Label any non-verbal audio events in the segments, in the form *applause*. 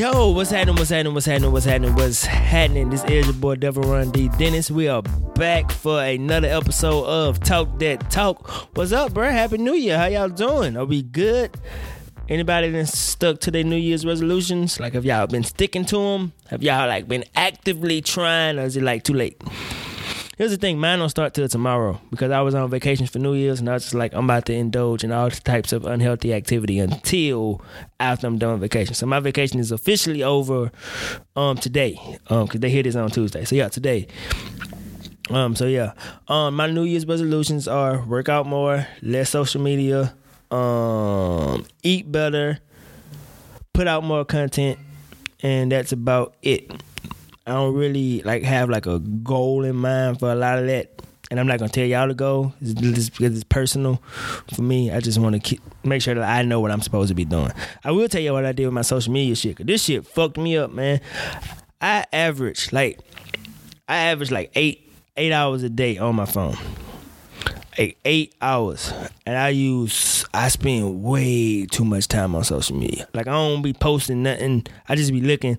Yo, what's happening? What's happening? What's happening? What's happening? What's happening? This is your boy Devil Run D Dennis. We are back for another episode of Talk That Talk. What's up, bro? Happy New Year. How y'all doing? Are we good? Anybody that stuck to their New Year's resolutions? Like, have y'all been sticking to them? Have y'all like been actively trying, or is it like too late? Here's the thing, mine don't start till tomorrow because I was on vacation for New Year's and I was just like, I'm about to indulge in all types of unhealthy activity until after I'm done vacation. So my vacation is officially over um today um because they hit this on Tuesday. So yeah, today. Um. So yeah. Um. My New Year's resolutions are work out more, less social media, um, eat better, put out more content, and that's about it. I don't really like have like a goal in mind for a lot of that, and I'm not gonna tell y'all to go just because it's personal for me. I just want to make sure that I know what I'm supposed to be doing. I will tell you what I did with my social media shit. Cause this shit fucked me up, man. I average like I average like eight eight hours a day on my phone. Like eight hours, and I use I spend way too much time on social media. Like I don't be posting nothing. I just be looking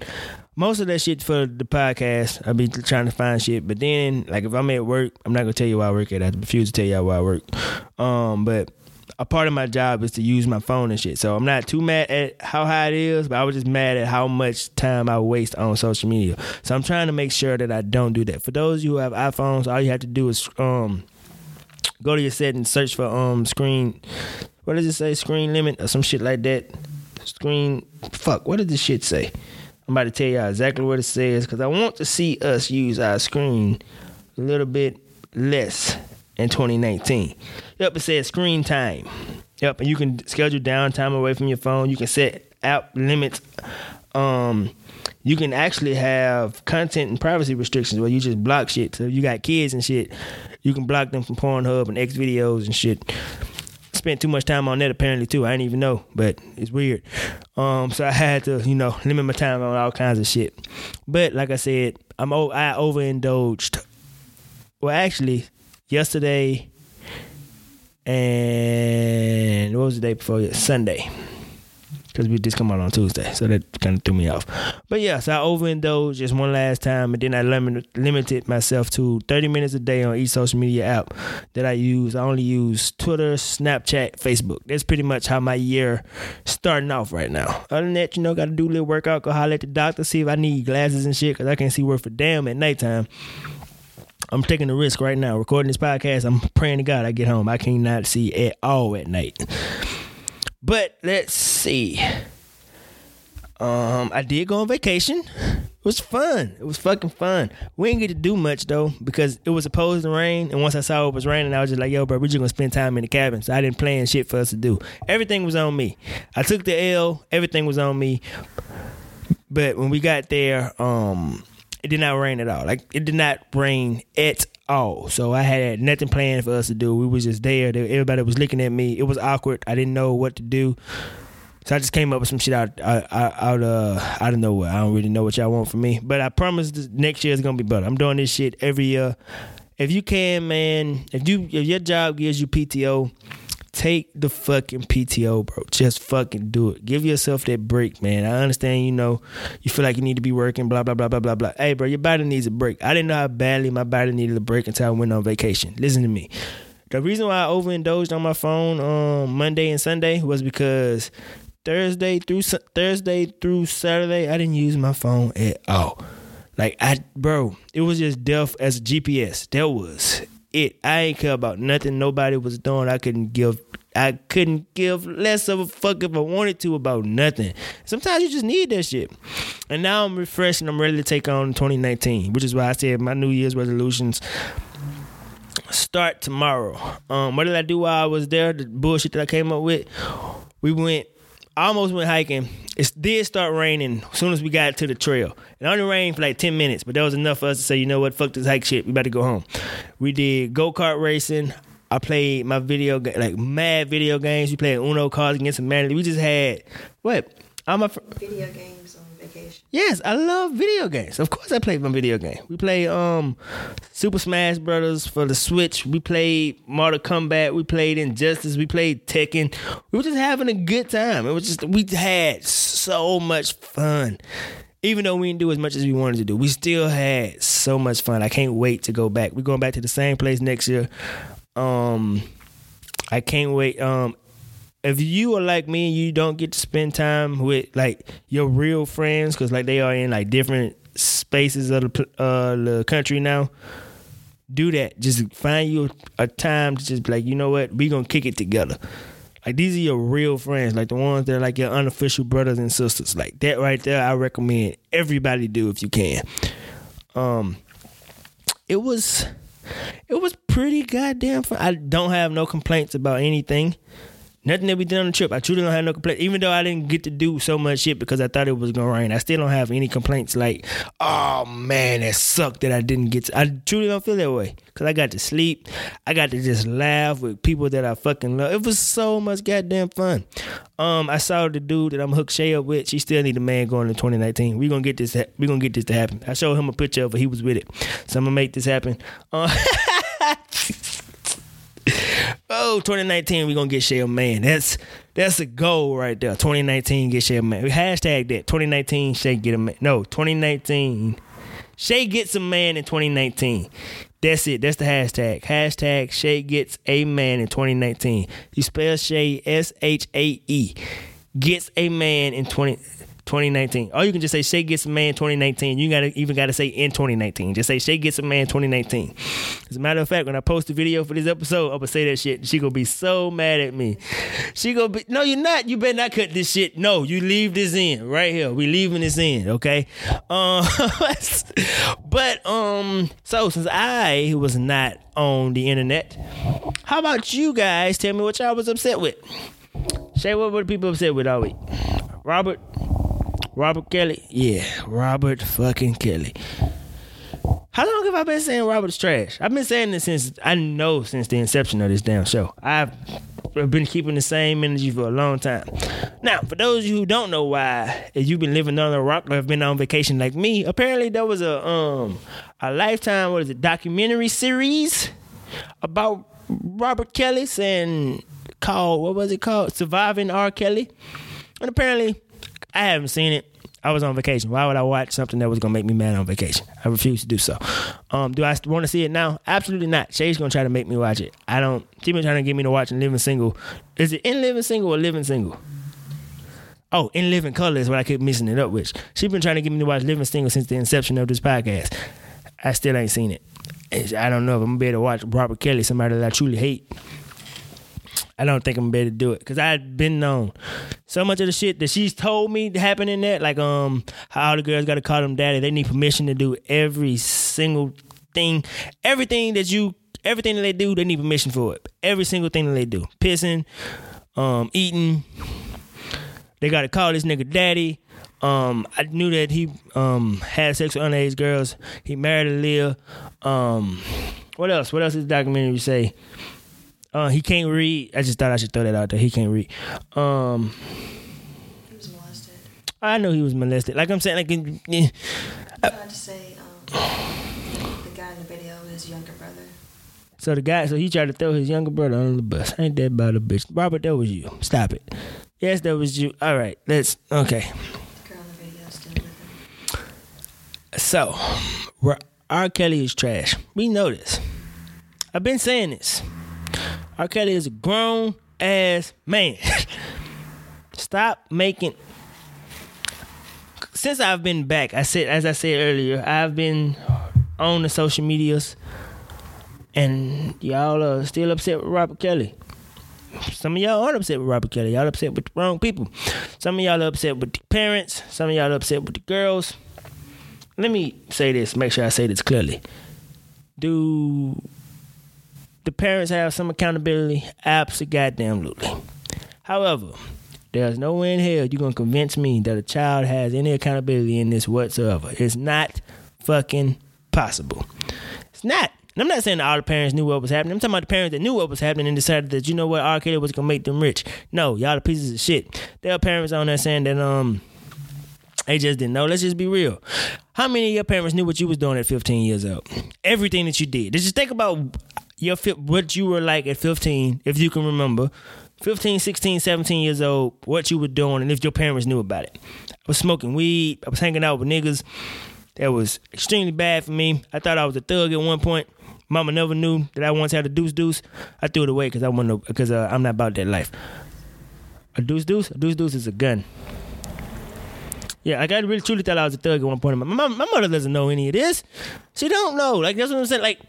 most of that shit for the podcast. I be trying to find shit, but then like if I'm at work, I'm not gonna tell you why I work at. I refuse to tell y'all where I work. Um, but a part of my job is to use my phone and shit. So I'm not too mad at how high it is, but I was just mad at how much time I waste on social media. So I'm trying to make sure that I don't do that. For those of you who have iPhones, all you have to do is um go to your settings, search for um screen. What does it say? Screen limit or some shit like that. Screen. Fuck. What did this shit say? I'm about to tell y'all exactly what it says because I want to see us use our screen a little bit less in 2019. Yep, it says screen time. Yep, and you can schedule downtime away from your phone. You can set app limits. Um, you can actually have content and privacy restrictions where you just block shit. So you got kids and shit, you can block them from Pornhub and X videos and shit spent too much time on that apparently too. I didn't even know, but it's weird. Um, so I had to, you know, limit my time on all kinds of shit. But like I said, I'm I overindulged. Well, actually, yesterday and what was the day before? Sunday because we just come out on Tuesday, so that kind of threw me off. But yeah, so I overindulged just one last time, and then I limit, limited myself to 30 minutes a day on each social media app that I use. I only use Twitter, Snapchat, Facebook. That's pretty much how my year starting off right now. Other than that, you know, got to do a little workout, go holler at the doctor, see if I need glasses and shit, because I can't see worth a damn at nighttime. I'm taking the risk right now. Recording this podcast, I'm praying to God I get home. I cannot see at all at night. But let's see. Um, I did go on vacation. It was fun. It was fucking fun. We didn't get to do much though because it was supposed to rain, and once I saw it was raining, I was just like, "Yo, bro, we're just gonna spend time in the cabin." So I didn't plan shit for us to do. Everything was on me. I took the L. Everything was on me. But when we got there, um, it did not rain at all. Like it did not rain at all. So I had nothing planned for us to do. We was just there. Everybody was looking at me. It was awkward. I didn't know what to do. So I just came up with some shit out out out uh out of nowhere. I don't really know what y'all want from me, but I promise this next year is gonna be better. I'm doing this shit every year. If you can, man, if you if your job gives you PTO, take the fucking PTO, bro. Just fucking do it. Give yourself that break, man. I understand, you know, you feel like you need to be working, blah, blah, blah, blah, blah, blah. Hey, bro, your body needs a break. I didn't know how badly my body needed a break until I went on vacation. Listen to me. The reason why I overindulged on my phone on um, Monday and Sunday was because Thursday through Thursday through Saturday, I didn't use my phone at all. Like I, bro, it was just deaf as a GPS. That was it. I ain't care about nothing nobody was doing. I couldn't give I couldn't give less of a fuck if I wanted to about nothing. Sometimes you just need that shit. And now I'm refreshed and I'm ready to take on 2019, which is why I said my New Year's resolutions start tomorrow. Um, what did I do while I was there? The bullshit that I came up with. We went Almost went hiking. It did start raining as soon as we got to the trail. It only rained for like 10 minutes, but that was enough for us to say, you know what, fuck this hike shit. We better go home. We did go kart racing. I played my video like mad video games. We played Uno cards against humanity. We just had what? I'm a fr- video vacation. Yes, I love video games. Of course I play my video game. We play um Super Smash Brothers for the Switch. We played Mortal Kombat. We played Injustice. We played Tekken. We were just having a good time. It was just we had so much fun. Even though we didn't do as much as we wanted to do, we still had so much fun. I can't wait to go back. We're going back to the same place next year. Um I can't wait. Um if you are like me and you don't get to spend time with like your real friends because like they are in like different spaces of the uh, the country now do that. Just find you a time to just be like you know what? We gonna kick it together. Like these are your real friends like the ones that are like your unofficial brothers and sisters. Like that right there i recommend everybody do if you can. Um it was it was pretty goddamn fun. I don't have no complaints about anything Nothing that we did on the trip. I truly don't have no complaints. Even though I didn't get to do so much shit because I thought it was gonna rain, I still don't have any complaints. Like, oh man, it sucked that I didn't get. To. I truly don't feel that way because I got to sleep. I got to just laugh with people that I fucking love. It was so much goddamn fun. Um, I saw the dude that I'm hooked Shae up with. She still need a man going in 2019. We gonna get this. We gonna get this to happen. I showed him a picture of it. He was with it. So I'm gonna make this happen. Uh, *laughs* oh, 2019, we're gonna get Shae a man. That's that's a goal right there. 2019, get Shae a man. Hashtag that. 2019, Shae get a man. No, 2019, Shae gets a man in 2019. That's it. That's the hashtag. Hashtag Shae gets a man in 2019. You spell Shae S H A E. Gets a man in 20. 2019. Or you can just say Shae gets a man 2019. You gotta even gotta say in 2019. Just say Shae gets a man 2019. As a matter of fact, when I post the video for this episode, I'm gonna say that shit. She gonna be so mad at me. She gonna be no, you're not. You better not cut this shit. No, you leave this in right here. We leaving this in, okay? Um, *laughs* but um, so since I was not on the internet, how about you guys? Tell me what y'all was upset with. Shae, what were people upset with all week? Robert, Robert Kelly? Yeah, Robert fucking Kelly. How long have I been saying Robert's trash? I've been saying this since I know since the inception of this damn show. I've been keeping the same energy for a long time. Now, for those of you who don't know why, if you've been living under a rock or have been on vacation like me, apparently there was a um a lifetime what is it documentary series about Robert Kelly saying called what was it called surviving R Kelly, and apparently I haven't seen it. I was on vacation. Why would I watch something that was gonna make me mad on vacation? I refuse to do so. Um, do I want to see it now? Absolutely not. Shae's gonna try to make me watch it. I don't. She been trying to get me to watch Living Single. Is it in Living Single or Living Single? Oh, in Living Color is what I keep mixing it up with. She been trying to get me to watch Living Single since the inception of this podcast. I still ain't seen it. I don't know if I'm gonna be able to watch Robert Kelly, somebody that I truly hate. I don't think I'm gonna be able to do it because I've been known so much of the shit that she's told me to happen in that, like um how the girls got to call them daddy. They need permission to do every single thing, everything that you, everything that they do, they need permission for it. Every single thing that they do, pissing, um, eating. They got to call this nigga daddy. Um, I knew that he um had sex with underage girls. He married Aaliyah. Um, what else? What else does documentary say? Uh, he can't read. I just thought I should throw that out there. He can't read. Um, He was molested. I know he was molested. Like I'm saying, like eh, I tried to say um, the guy in the video, is younger brother. so the guy, so he tried to throw his younger brother under the bus. Ain't that about a bitch? Robert, that was you. Stop it. Yes, that was you. All right, let's. Okay, The girl in the video is still with him. so R. R. Kelly is trash. We know this. I've been saying this. R. Kelly is a grown ass man. *laughs* Stop making. Since I've been back, I said, as I said earlier, I've been on the social medias, and y'all are still upset with Robert Kelly. Some of y'all aren't upset with Robert Kelly. Y'all upset with the wrong people. Some of y'all are upset with the parents. Some of y'all are upset with the girls. Let me say this. Make sure I say this clearly. Do the parents have some accountability? Absolutely. Goddamn. However, there's no way in hell you're gonna convince me that a child has any accountability in this whatsoever. It's not fucking possible. It's not. And I'm not saying all the parents knew what was happening. I'm talking about the parents that knew what was happening and decided that you know what. Kelly was gonna make them rich. No, y'all are pieces of shit. There are parents on there saying that um They just didn't know. Let's just be real. How many of your parents knew what you was doing at 15 years old? Everything that you did. Just think about your what you were like at 15, if you can remember. 15, 16, 17 years old, what you were doing, and if your parents knew about it. I was smoking weed. I was hanging out with niggas. That was extremely bad for me. I thought I was a thug at one point. Mama never knew that I once had a deuce deuce. I threw it away because I want because uh, I'm not about that life. A deuce deuce, a deuce deuce is a gun. Yeah, like I really truly thought I was a thug at one point. My, my, my mother doesn't know any of this. She don't know. Like that's what I'm saying. Like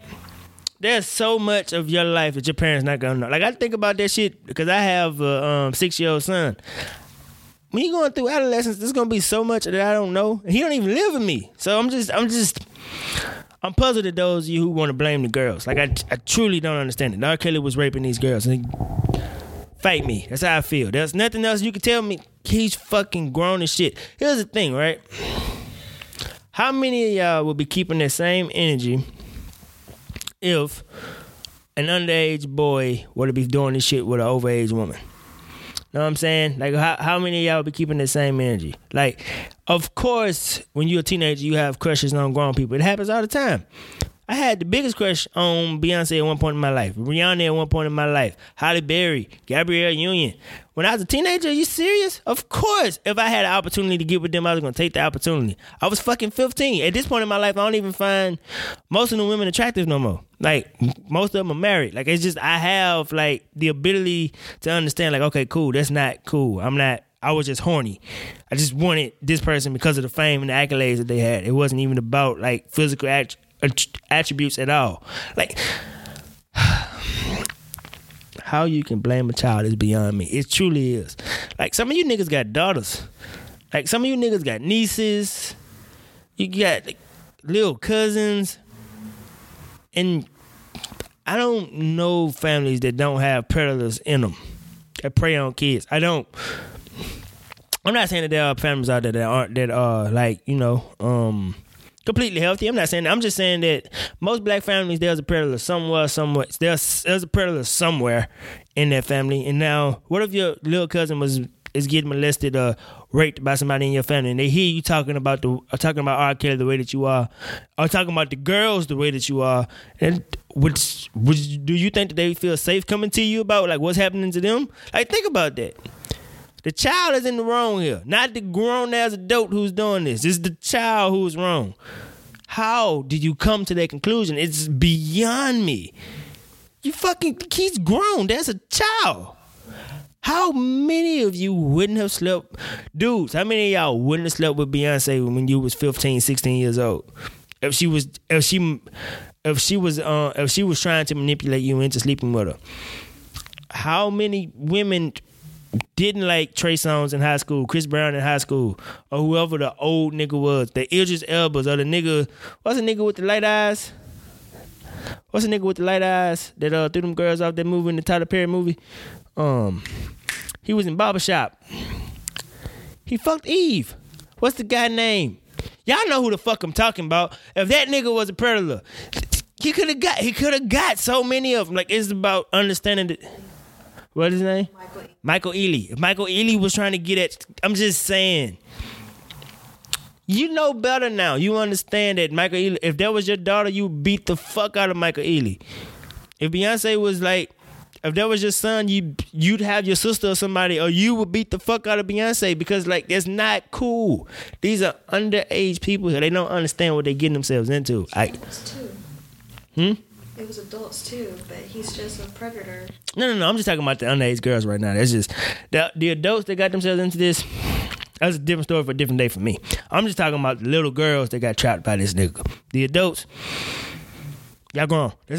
there's so much of your life that your parents not gonna know. Like I think about that shit because I have a um, six year old son. When going through adolescence, there's gonna be so much that I don't know. He don't even live with me, so I'm just, I'm just, I'm puzzled at those of you who want to blame the girls. Like I, I truly don't understand it. R. Kelly was raping these girls. And he, fight me. That's how I feel. There's nothing else you can tell me. He's fucking grown as shit. Here's the thing, right? How many of y'all will be keeping that same energy if an underage boy were to be doing this shit with an overage woman? Know what I'm saying? Like, how, how many y'all be keeping the same energy? Like, of course, when you're a teenager, you have crushes on grown people. It happens all the time. I had the biggest crush on Beyonce at one point in my life, Rihanna at one point in my life, Halle Berry, Gabrielle Union. When I was a teenager, are you serious? Of course. If I had an opportunity to get with them, I was gonna take the opportunity. I was fucking 15. At this point in my life, I don't even find most of the women attractive no more. Like most of them are married. Like it's just I have like the ability to understand. Like okay, cool. That's not cool. I'm not. I was just horny. I just wanted this person because of the fame and the accolades that they had. It wasn't even about like physical act- attributes at all. Like *sighs* how you can blame a child is beyond me. It truly is. Like some of you niggas got daughters. Like some of you niggas got nieces. You got like, little cousins. And I don't know families that don't have predators in them that prey on kids. I don't. I'm not saying that there are families out there that aren't that are like you know um completely healthy. I'm not saying that. I'm just saying that most black families there's a predator somewhere, somewhere. There's there's a predator somewhere in that family. And now, what if your little cousin was is getting molested or raped by somebody in your family, and they hear you talking about the uh, talking about R. Kelly the way that you are, or talking about the girls the way that you are, and which would do you think that they feel safe coming to you about like what's happening to them? Like think about that. The child is in the wrong here, not the grown ass adult who's doing this. It's the child who's wrong. How did you come to that conclusion? It's beyond me. You fucking, he's grown. That's a child. How many of you wouldn't have slept, dudes? How many of y'all wouldn't have slept with Beyonce when you was 15, 16 years old? If she was, if she, if she was, uh, if she was trying to manipulate you into sleeping with her, how many women didn't like Trey Songz in high school, Chris Brown in high school, or whoever the old nigga was, the Idris Elbas, or the nigga, what's the nigga with the light eyes? What's the nigga with the light eyes that uh threw them girls off that movie in the Tyler Perry movie? Um, he was in Barbershop. He fucked Eve. What's the guy name? Y'all know who the fuck I'm talking about. If that nigga was a predator, he could have got he could have got so many of them. Like it's about understanding that. What is his name? Michael. Michael Ealy. If Michael Ealy was trying to get at, I'm just saying. You know better now. You understand that Michael Ealy. If that was your daughter, you beat the fuck out of Michael Ealy. If Beyonce was like, if that was your son, you you'd have your sister or somebody, or you would beat the fuck out of Beyonce because like that's not cool. These are underage people here. They don't understand what they're getting themselves into. I Adults too. hmm. It was adults too, but he's just a predator. No, no, no. I'm just talking about the underage girls right now. That's just the the adults that got themselves into this. That's a different story for a different day for me. I'm just talking about the little girls that got trapped by this nigga. The adults, y'all grown. *laughs*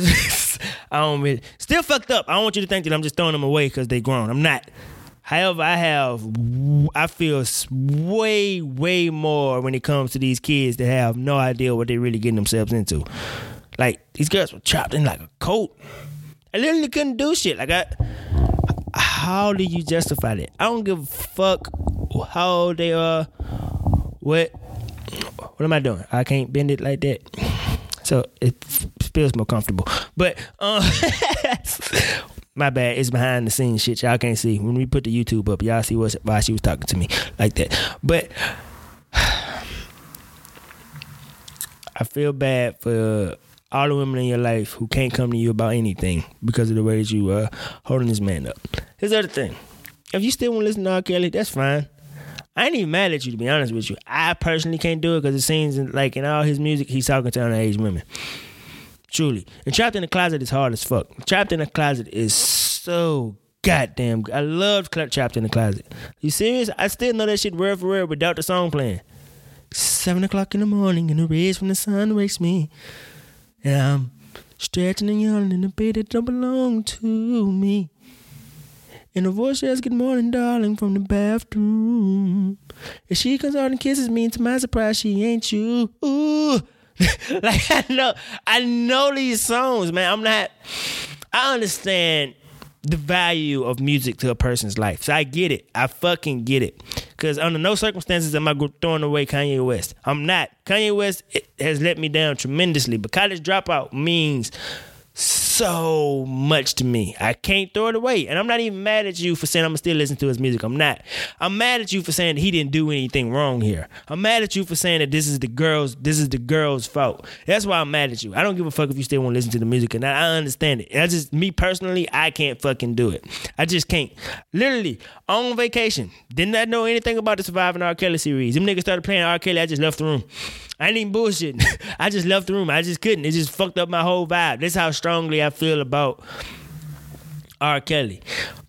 I don't really, still fucked up. I don't want you to think that I'm just throwing them away because they grown. I'm not. However, I have, I feel way, way more when it comes to these kids that have no idea what they're really getting themselves into. Like these girls were trapped in like a coat. I literally couldn't do shit. Like I, how do you justify that? I don't give a fuck how old they are. What? What am I doing? I can't bend it like that. So it feels more comfortable. But um, *laughs* my bad. It's behind the scenes shit. Y'all can't see when we put the YouTube up. Y'all see what's why she was talking to me like that. But *sighs* I feel bad for all the women in your life who can't come to you about anything because of the way that you are holding this man up. Here's the other thing. If you still want to listen to R. Kelly, that's fine. I ain't even mad at you to be honest with you. I personally can't do it because it seems like in all his music he's talking to underage women. Truly. And Trapped in the Closet is hard as fuck. Trapped in the Closet is so goddamn. I love Trapped in the Closet. You serious? I still know that shit word for word without the song playing. Seven o'clock in the morning and the rays from the sun wakes me. And I'm stretching and yawning in the bed that don't belong to me. And the voice says, Good morning, darling, from the bathroom. And she comes out and kisses me, and to my surprise, she ain't you. Ooh. *laughs* like I know I know these songs, man. I'm not I understand the value of music to a person's life. So I get it. I fucking get it. Cause under no circumstances am I throwing away Kanye West. I'm not. Kanye West has let me down tremendously. But college dropout means so much to me. I can't throw it away. And I'm not even mad at you for saying I'm gonna still listen to his music. I'm not. I'm mad at you for saying he didn't do anything wrong here. I'm mad at you for saying that this is the girl's this is the girl's fault. That's why I'm mad at you. I don't give a fuck if you still want to listen to the music and I understand it. I just me personally, I can't fucking do it. I just can't. Literally, on vacation, did not know anything about the Surviving R. Kelly series. Them niggas started playing R. Kelly, I just left the room. I ain't even bullshitting. *laughs* I just left the room. I just couldn't. It just fucked up my whole vibe. That's how strongly I feel about R. Kelly.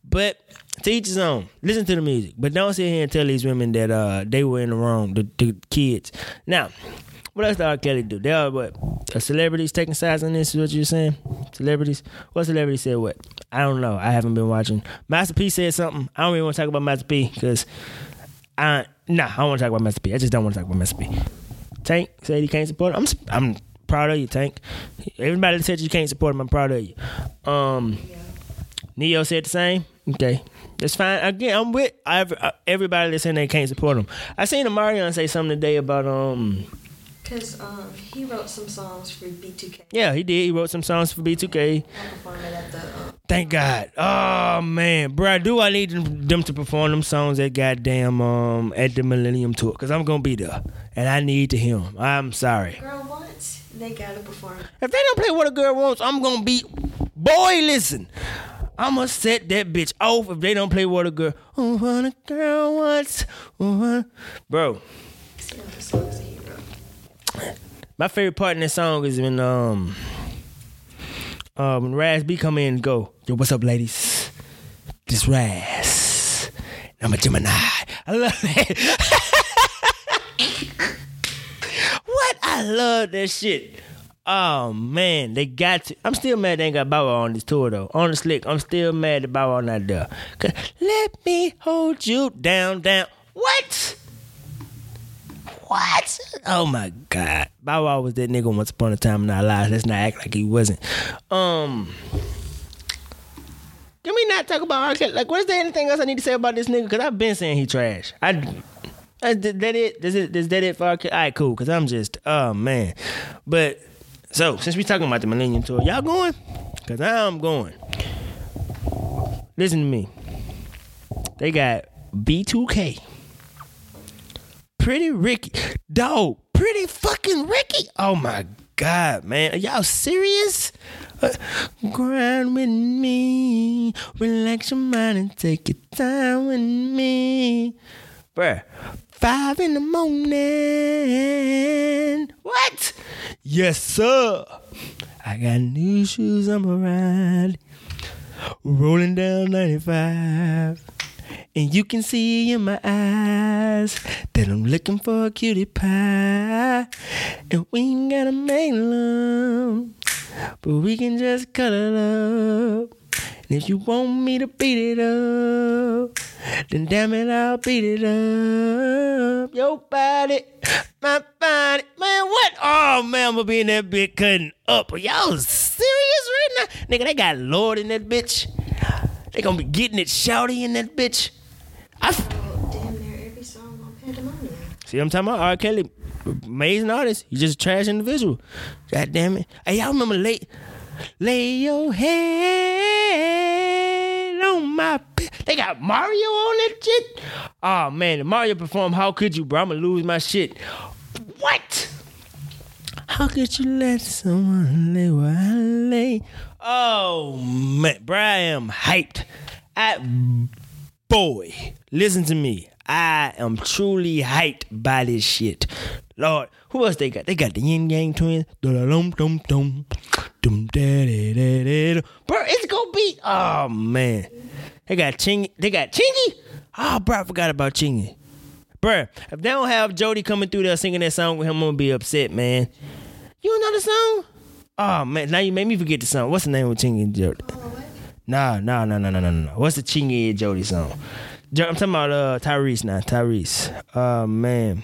But to each his own. Listen to the music, but don't sit here and tell these women that uh, they were in the wrong. The, the kids. Now, what else did R. Kelly do? They are what? Celebrities taking sides on this? Is what you're saying? Celebrities? What celebrity said what? I don't know. I haven't been watching. Master P said something. I don't even want to talk about Master P because I nah. I don't want to talk about Master P. I just don't want to talk about Master P. Tank said he can't support him. I'm I'm proud of you, Tank. Everybody that said you can't support him, I'm proud of you. Um, Ne-Yo said the same. Okay, that's fine. Again, I'm with everybody that's saying they can't support him. I seen Omarion say something today about um. Cause um, he wrote some songs for B2K. Yeah, he did. He wrote some songs for B2K. Thank God. Oh man, bro, do I need them to perform them songs at goddamn um at the Millennium Tour? Cause I'm gonna be there and I need to hear them. I'm sorry. Girl wants, they gotta perform. If they don't play what a girl wants, I'm gonna be. Boy, listen. I'ma set that bitch off if they don't play what a girl. Oh, what a girl wants. Oh, bro. My favorite part in this song is when um uh, when Raz B come in and go, yo, what's up, ladies? This Raz. I'm a Gemini. I love it. *laughs* what? I love that shit. Oh man, they got to. I'm still mad they ain't got Wow on this tour though. On the slick, I'm still mad that Wow not there. Let me hold you down, down. What? What? Oh my God. Bow Wow was that nigga once upon a time in our lives. Let's not act like he wasn't. Um. Can we not talk about R. Kelly? Like, what is there anything else I need to say about this nigga? Because I've been saying he trash. I. Is that it? Is, it, is that it for R. Kelly? All right, cool. Because I'm just, oh, man. But, so, since we talking about the Millennium Tour, y'all going? Because I'm going. Listen to me. They got B2K. Pretty Ricky. Dog, Pretty fucking Ricky. Oh my God, man. Are y'all serious? Uh, grind with me. Relax your mind and take your time with me. Bruh. Five in the morning. What? Yes, sir. I got new shoes, I'm a ride. Rolling down 95. And you can see in my eyes that I'm looking for a cutie pie. And we ain't gotta make love, but we can just cut it up. And if you want me to beat it up, then damn it, I'll beat it up. Your body, my body, man, what? Oh man, I'm gonna be in that bit cutting up. Are y'all serious right now? Nigga, they got Lloyd in that bitch. They gonna be getting it shouty in that bitch. I f- damn near every song on Pandemonium. See what I'm talking about? R. Kelly, amazing artist. He's just a trash individual. God damn it. Hey, y'all remember late Lay your head on my. They got Mario on that shit. Oh man, Mario performed "How Could You," bro? I'ma lose my shit. What? How could you let someone lay where I lay? Oh man, bro, I am hyped. I boy, listen to me. I am truly hyped by this shit. Lord, who else they got? They got the Ying Yang Twins. Dum dum dum dum da da da da. Bro, it's gonna be. Oh man, they got Chingy. They got Chingy. Oh, bro, I forgot about Chingy. Bro, if they don't have Jody coming through there singing that song with him, I'm gonna be upset, man. You don't know the song? Oh man, now you made me forget the song. What's the name of Chingy and Jody? Oh, Nah, nah, nah, nah, nah, nah, nah. What's the Chingy Jody song? I'm talking about uh Tyrese now. Tyrese. Oh man.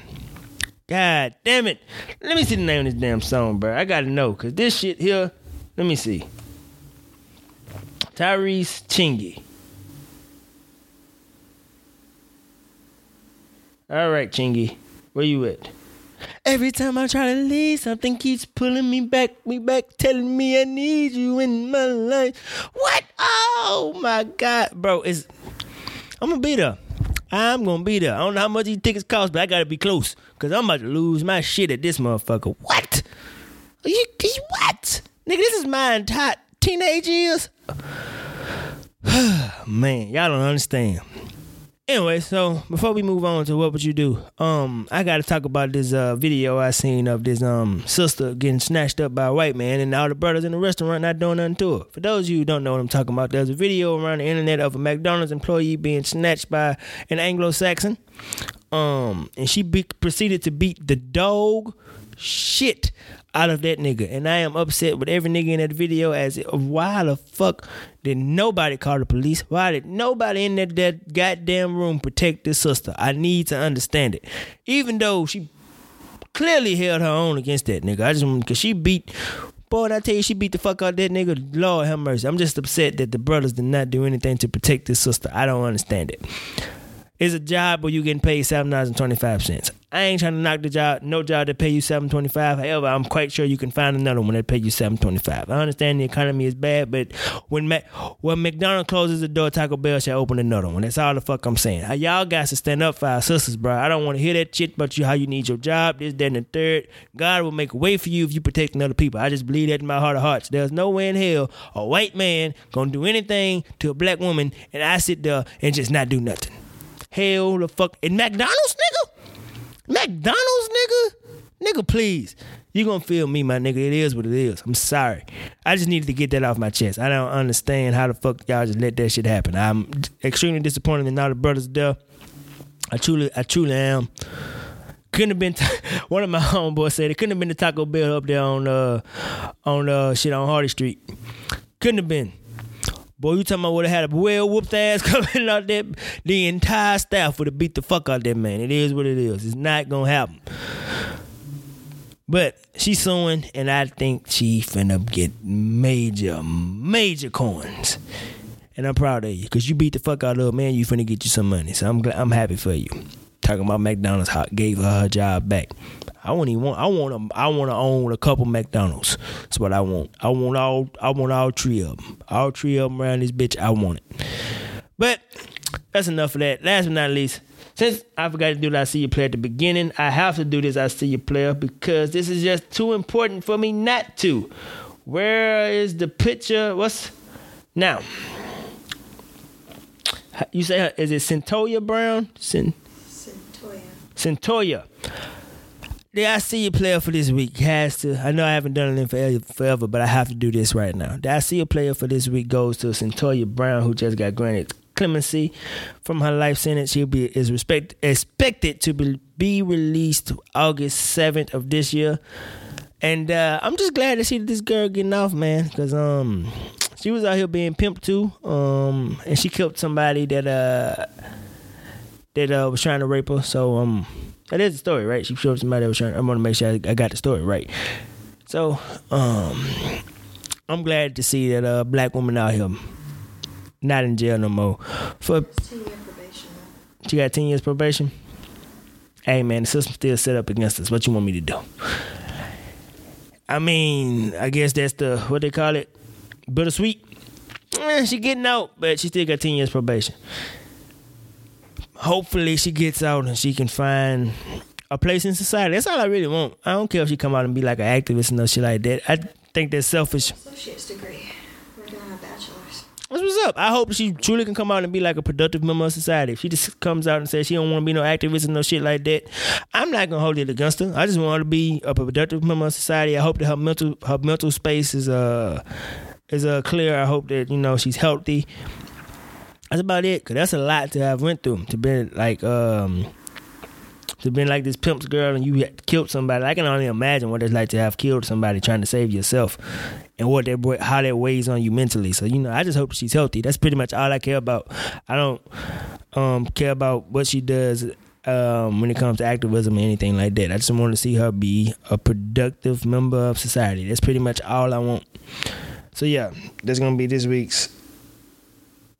God damn it. Let me see the name of this damn song, bro. I gotta know. Cause this shit here. Let me see. Tyrese Chingy. All right, Chingy. Where you at? Every time I try to leave, something keeps pulling me back, me back, telling me I need you in my life. What? Oh my God, bro! Is I'm gonna be there. I'm gonna be there. I don't know how much these tickets cost, but I gotta be close, cause I'm about to lose my shit at this motherfucker. What? Are you, you what? Nigga, this is my entire teenage years. *sighs* Man, y'all don't understand. Anyway, so before we move on to what would you do, um, I gotta talk about this uh video I seen of this um sister getting snatched up by a white man and all the brothers in the restaurant not doing nothing to her. For those of you who don't know what I'm talking about, there's a video around the internet of a McDonald's employee being snatched by an Anglo-Saxon. Um, and she be- proceeded to beat the dog shit out of that nigga. And I am upset with every nigga in that video as why the fuck did nobody call the police? Why did nobody in that, that goddamn room protect this sister? I need to understand it. Even though she clearly held her own against that nigga. I just cause she beat Boy, I tell you she beat the fuck out that nigga, Lord have mercy. I'm just upset that the brothers did not do anything to protect this sister. I don't understand it. It's a job where you getting paid seven dollars and twenty five cents. I ain't trying to knock the job, no job that pay you seven twenty five. However, I'm quite sure you can find another one that pay you seven twenty five. I understand the economy is bad, but when Mac, when McDonald's closes the door, Taco Bell shall open another one. That's all the fuck I'm saying. Y'all guys to stand up for our sisters, bro. I don't want to hear that shit about you how you need your job, this, that, and the third. God will make a way for you if you protecting other people. I just believe that in my heart of hearts. There's no way in hell a white man gonna do anything to a black woman, and I sit there and just not do nothing. Hell the fuck in McDonald's, nigga. McDonald's, nigga. Nigga, please. You gonna feel me, my nigga. It is what it is. I'm sorry. I just needed to get that off my chest. I don't understand how the fuck y'all just let that shit happen. I'm extremely disappointed in all the brothers there. I truly, I truly am. Couldn't have been. *laughs* one of my *laughs* homeboys said it couldn't have been the Taco Bell up there on uh on uh shit on Hardy Street. Couldn't have been. Boy, you talking about would have had a well whooped ass *laughs* coming out there. The entire staff would have beat the fuck out that man. It is what it is. It's not gonna happen. But she's suing, and I think she finna get major, major coins. And I'm proud of you, cause you beat the fuck out of her, man. You finna get you some money. So I'm glad, I'm happy for you. Talking about McDonald's how- gave her her job back. I want even want I want to I want to own a couple McDonald's. That's what I want. I want all I want all three of them. All three of them around this bitch. I want it. But that's enough of that. Last but not least, since I forgot to do that, I see you play at the beginning, I have to do this I see you player because this is just too important for me not to. Where is the picture? What's now? You say is it Cyntoia Brown? Cent-. Cyntoia. See you player for this week has to. I know I haven't done it in forever, but I have to do this right now. The I see you player for this week goes to Cyntoia Brown, who just got granted clemency from her life sentence. She'll be is respect, expected to be, be released August seventh of this year, and uh, I'm just glad to see this girl getting off, man, because um she was out here being pimped too, um, and she killed somebody that uh that uh, was trying to rape her. So um, that is the story, right? She killed somebody that was trying. I want to make sure I, I got the story right. So um, I'm glad to see that a uh, black woman out here not in jail no more. For It's 10 year probation. though. she got ten years probation. Hey man, the system still set up against us. What you want me to do? I mean, I guess that's the what they call it, bittersweet. Eh, she getting out, but she still got ten years probation. Hopefully, she gets out and she can find a place in society. That's all I really want. I don't care if she come out and be like an activist and no shit like that. I think that's selfish. Associate's degree. We're doing a bachelor's. That's what's up. I hope she truly can come out and be like a productive member of society. If she just comes out and says she don't want to be no activist and no shit like that, I'm not gonna hold it against her. I just want her to be a productive member of society. I hope that her mental her mental space is uh is uh clear. I hope that you know she's healthy. That's about it. Cause that's a lot to have went through to be like um to been like this pimp's girl and you killed somebody. I can only imagine what it's like to have killed somebody trying to save yourself and what that how that weighs on you mentally. So you know, I just hope she's healthy. That's pretty much all I care about. I don't um, care about what she does um, when it comes to activism or anything like that. I just want to see her be a productive member of society. That's pretty much all I want. So yeah, that's gonna be this week's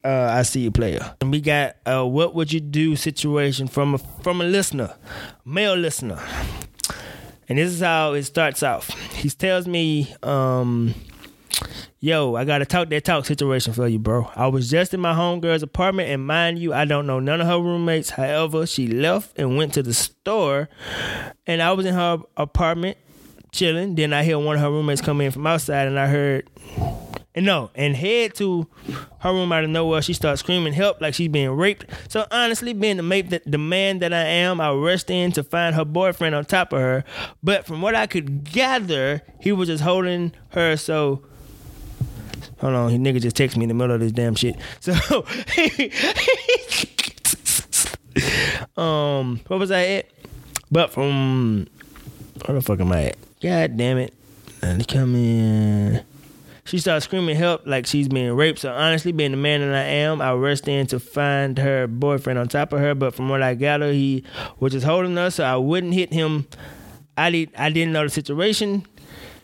uh, I see you player. And we got a what would you do situation from a from a listener, male listener. And this is how it starts off. He tells me, um, Yo, I got a talk that talk situation for you, bro. I was just in my homegirl's apartment, and mind you, I don't know none of her roommates. However, she left and went to the store, and I was in her apartment chilling. Then I hear one of her roommates come in from outside, and I heard and no, and head to her room out of nowhere. She starts screaming help like she's being raped. So honestly, being the, mate the man that I am, I rushed in to find her boyfriend on top of her. But from what I could gather, he was just holding her. So hold on, he nigga just texted me in the middle of this damn shit. *laughs* So um, what was I at? But from where the fuck am I at? God damn it! Let me come in. She starts screaming help like she's being raped. So honestly, being the man that I am, I rushed in to find her boyfriend on top of her. But from what I gather, he was just holding us, so I wouldn't hit him. I did. I didn't know the situation,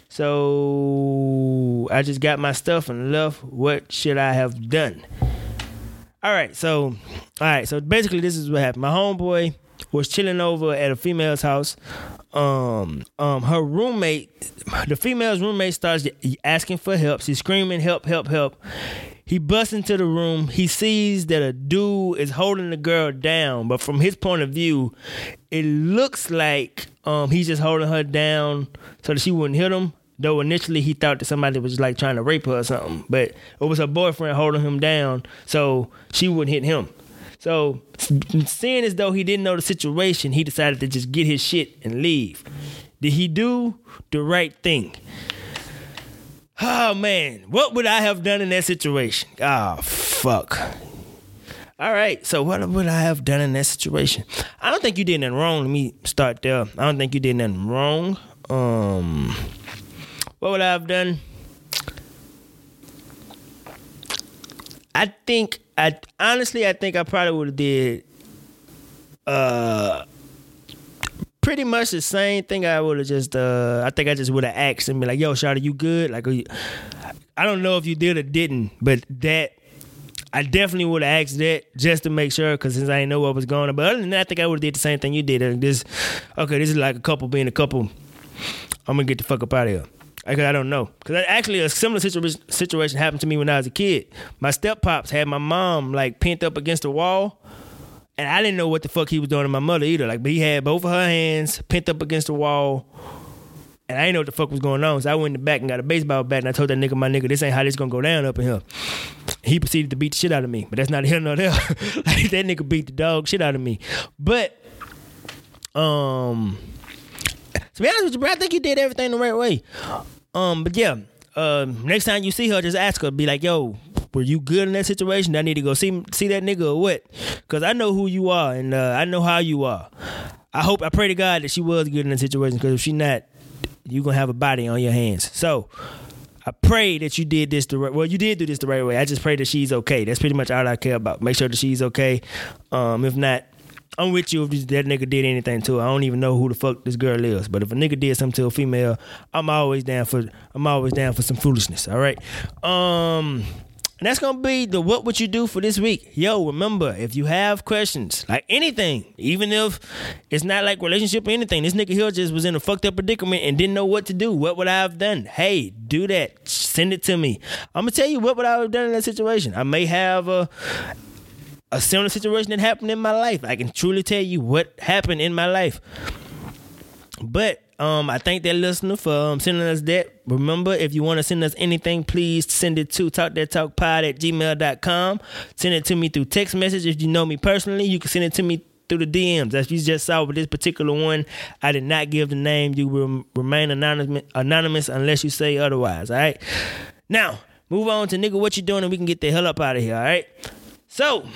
so I just got my stuff and left. What should I have done? All right, so all right, so basically this is what happened. My homeboy was chilling over at a female's house um um her roommate the female's roommate starts asking for help. She's screaming help help help. He busts into the room. He sees that a dude is holding the girl down. But from his point of view it looks like um he's just holding her down so that she wouldn't hit him. Though initially he thought that somebody was like trying to rape her or something. But it was her boyfriend holding him down so she wouldn't hit him so, seeing as though he didn't know the situation, he decided to just get his shit and leave. Did he do the right thing? Oh man, what would I have done in that situation? Oh, fuck. All right, so what would I have done in that situation? I don't think you did nothing wrong. Let me start there. I don't think you did nothing wrong. Um, what would I have done? I think I honestly I think I probably would have did uh pretty much the same thing I would have just uh I think I just would have asked and be like, yo, Shawty, you good? Like I don't know if you did or didn't, but that I definitely would have asked that just to make sure, because since I didn't know what was going on. But other than that, I think I would have did the same thing you did. This, okay, this is like a couple being a couple. I'm gonna get the fuck up out of here. Like, I don't know. Because actually, a similar situa- situation happened to me when I was a kid. My step pops had my mom like pinned up against the wall. And I didn't know what the fuck he was doing to my mother either. Like, but he had both of her hands pinned up against the wall. And I didn't know what the fuck was going on. So I went in the back and got a baseball bat and I told that nigga, my nigga, this ain't how this gonna go down up in here. He proceeded to beat the shit out of me. But that's not here nor there. like that nigga beat the dog shit out of me. But um to be honest with you, bro, I think he did everything the right way. Um, but yeah, uh, next time you see her, just ask her. Be like, "Yo, were you good in that situation? I need to go see see that nigga or what? Because I know who you are and uh, I know how you are. I hope, I pray to God that she was good in that situation. Because if she not, you gonna have a body on your hands. So." I pray that you did this the right well, you did do this the right way. I just pray that she's okay. That's pretty much all I care about. Make sure that she's okay. Um, if not, I'm with you if that nigga did anything to her. I don't even know who the fuck this girl is. But if a nigga did something to a female, I'm always down for I'm always down for some foolishness. All right. Um and that's gonna be the what would you do for this week. Yo, remember, if you have questions, like anything, even if it's not like relationship or anything, this nigga here just was in a fucked up predicament and didn't know what to do. What would I have done? Hey, do that. Send it to me. I'm gonna tell you what would I have done in that situation. I may have a a similar situation that happened in my life. I can truly tell you what happened in my life. But um, I thank that listener for um, sending us that. Remember, if you want to send us anything, please send it to talkthattalkpod at gmail.com. Send it to me through text message. If you know me personally, you can send it to me through the DMs. As you just saw with this particular one, I did not give the name. You will remain anonymous, anonymous unless you say otherwise. All right. Now, move on to nigga, what you doing, and we can get the hell up out of here. All right. So,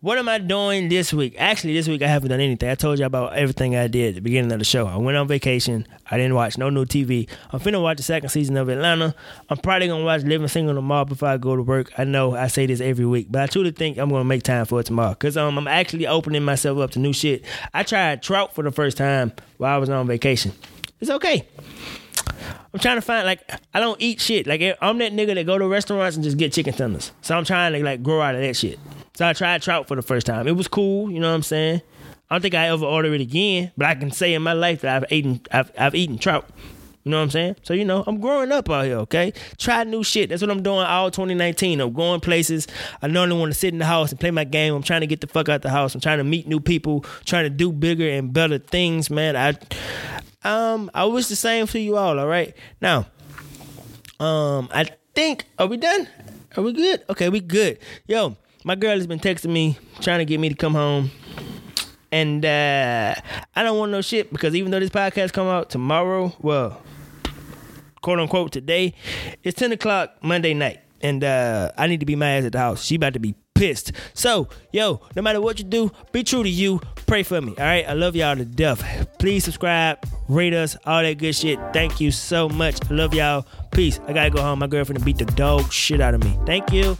what am I doing this week? Actually, this week I haven't done anything. I told you about everything I did at the beginning of the show. I went on vacation. I didn't watch no new TV. I'm finna watch the second season of Atlanta. I'm probably gonna watch Living Single tomorrow before I go to work. I know I say this every week, but I truly think I'm gonna make time for it tomorrow. Cause um, I'm actually opening myself up to new shit. I tried trout for the first time while I was on vacation. It's okay. I'm trying to find like I don't eat shit. Like I'm that nigga that go to restaurants and just get chicken tenders. So I'm trying to like grow out of that shit. So I tried trout for the first time. It was cool, you know what I'm saying? I don't think I ever order it again, but I can say in my life that I've eaten I've, I've eaten trout. You know what I'm saying? So you know, I'm growing up out here, okay? Try new shit. That's what I'm doing all 2019. I'm going places. I normally want to sit in the house and play my game. I'm trying to get the fuck out the house. I'm trying to meet new people, trying to do bigger and better things, man. I um I wish the same for you all, all right? Now, um I think are we done? Are we good? Okay, we good. Yo, my girl has been texting me trying to get me to come home. And uh, I don't want no shit because even though this podcast come out tomorrow, well, quote unquote today, it's 10 o'clock Monday night. And uh, I need to be my ass at the house. She about to be pissed. So, yo, no matter what you do, be true to you. Pray for me. All right. I love y'all to death. Please subscribe, rate us, all that good shit. Thank you so much. I love y'all. Peace. I gotta go home. My girlfriend beat the dog shit out of me. Thank you.